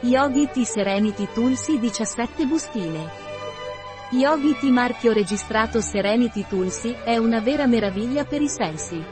Yogi Tea Serenity Tulsi 17 bustine. Yogi Tea marchio registrato Serenity Tulsi è una vera meraviglia per i sensi.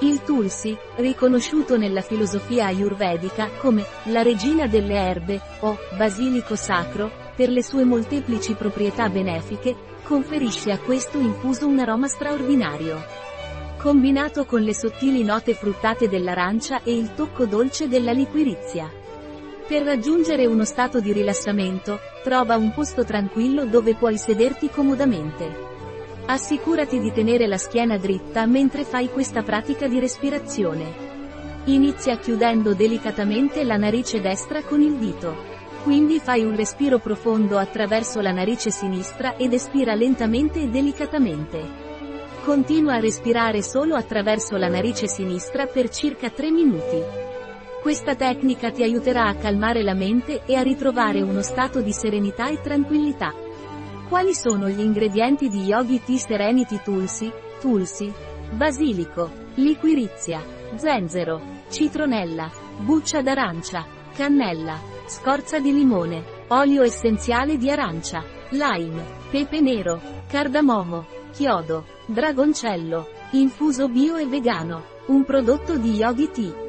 Il Tulsi, riconosciuto nella filosofia ayurvedica come la regina delle erbe o basilico sacro, per le sue molteplici proprietà benefiche, conferisce a questo infuso un aroma straordinario. Combinato con le sottili note fruttate dell'arancia e il tocco dolce della liquirizia. Per raggiungere uno stato di rilassamento, trova un posto tranquillo dove puoi sederti comodamente. Assicurati di tenere la schiena dritta mentre fai questa pratica di respirazione. Inizia chiudendo delicatamente la narice destra con il dito. Quindi fai un respiro profondo attraverso la narice sinistra ed espira lentamente e delicatamente. Continua a respirare solo attraverso la narice sinistra per circa 3 minuti. Questa tecnica ti aiuterà a calmare la mente e a ritrovare uno stato di serenità e tranquillità. Quali sono gli ingredienti di Yogi Tea Serenity Tulsi? Tulsi, basilico, liquirizia, zenzero, citronella, buccia d'arancia, cannella, scorza di limone, olio essenziale di arancia, lime, pepe nero, cardamomo, chiodo, dragoncello, infuso bio e vegano, un prodotto di Yogi Tea,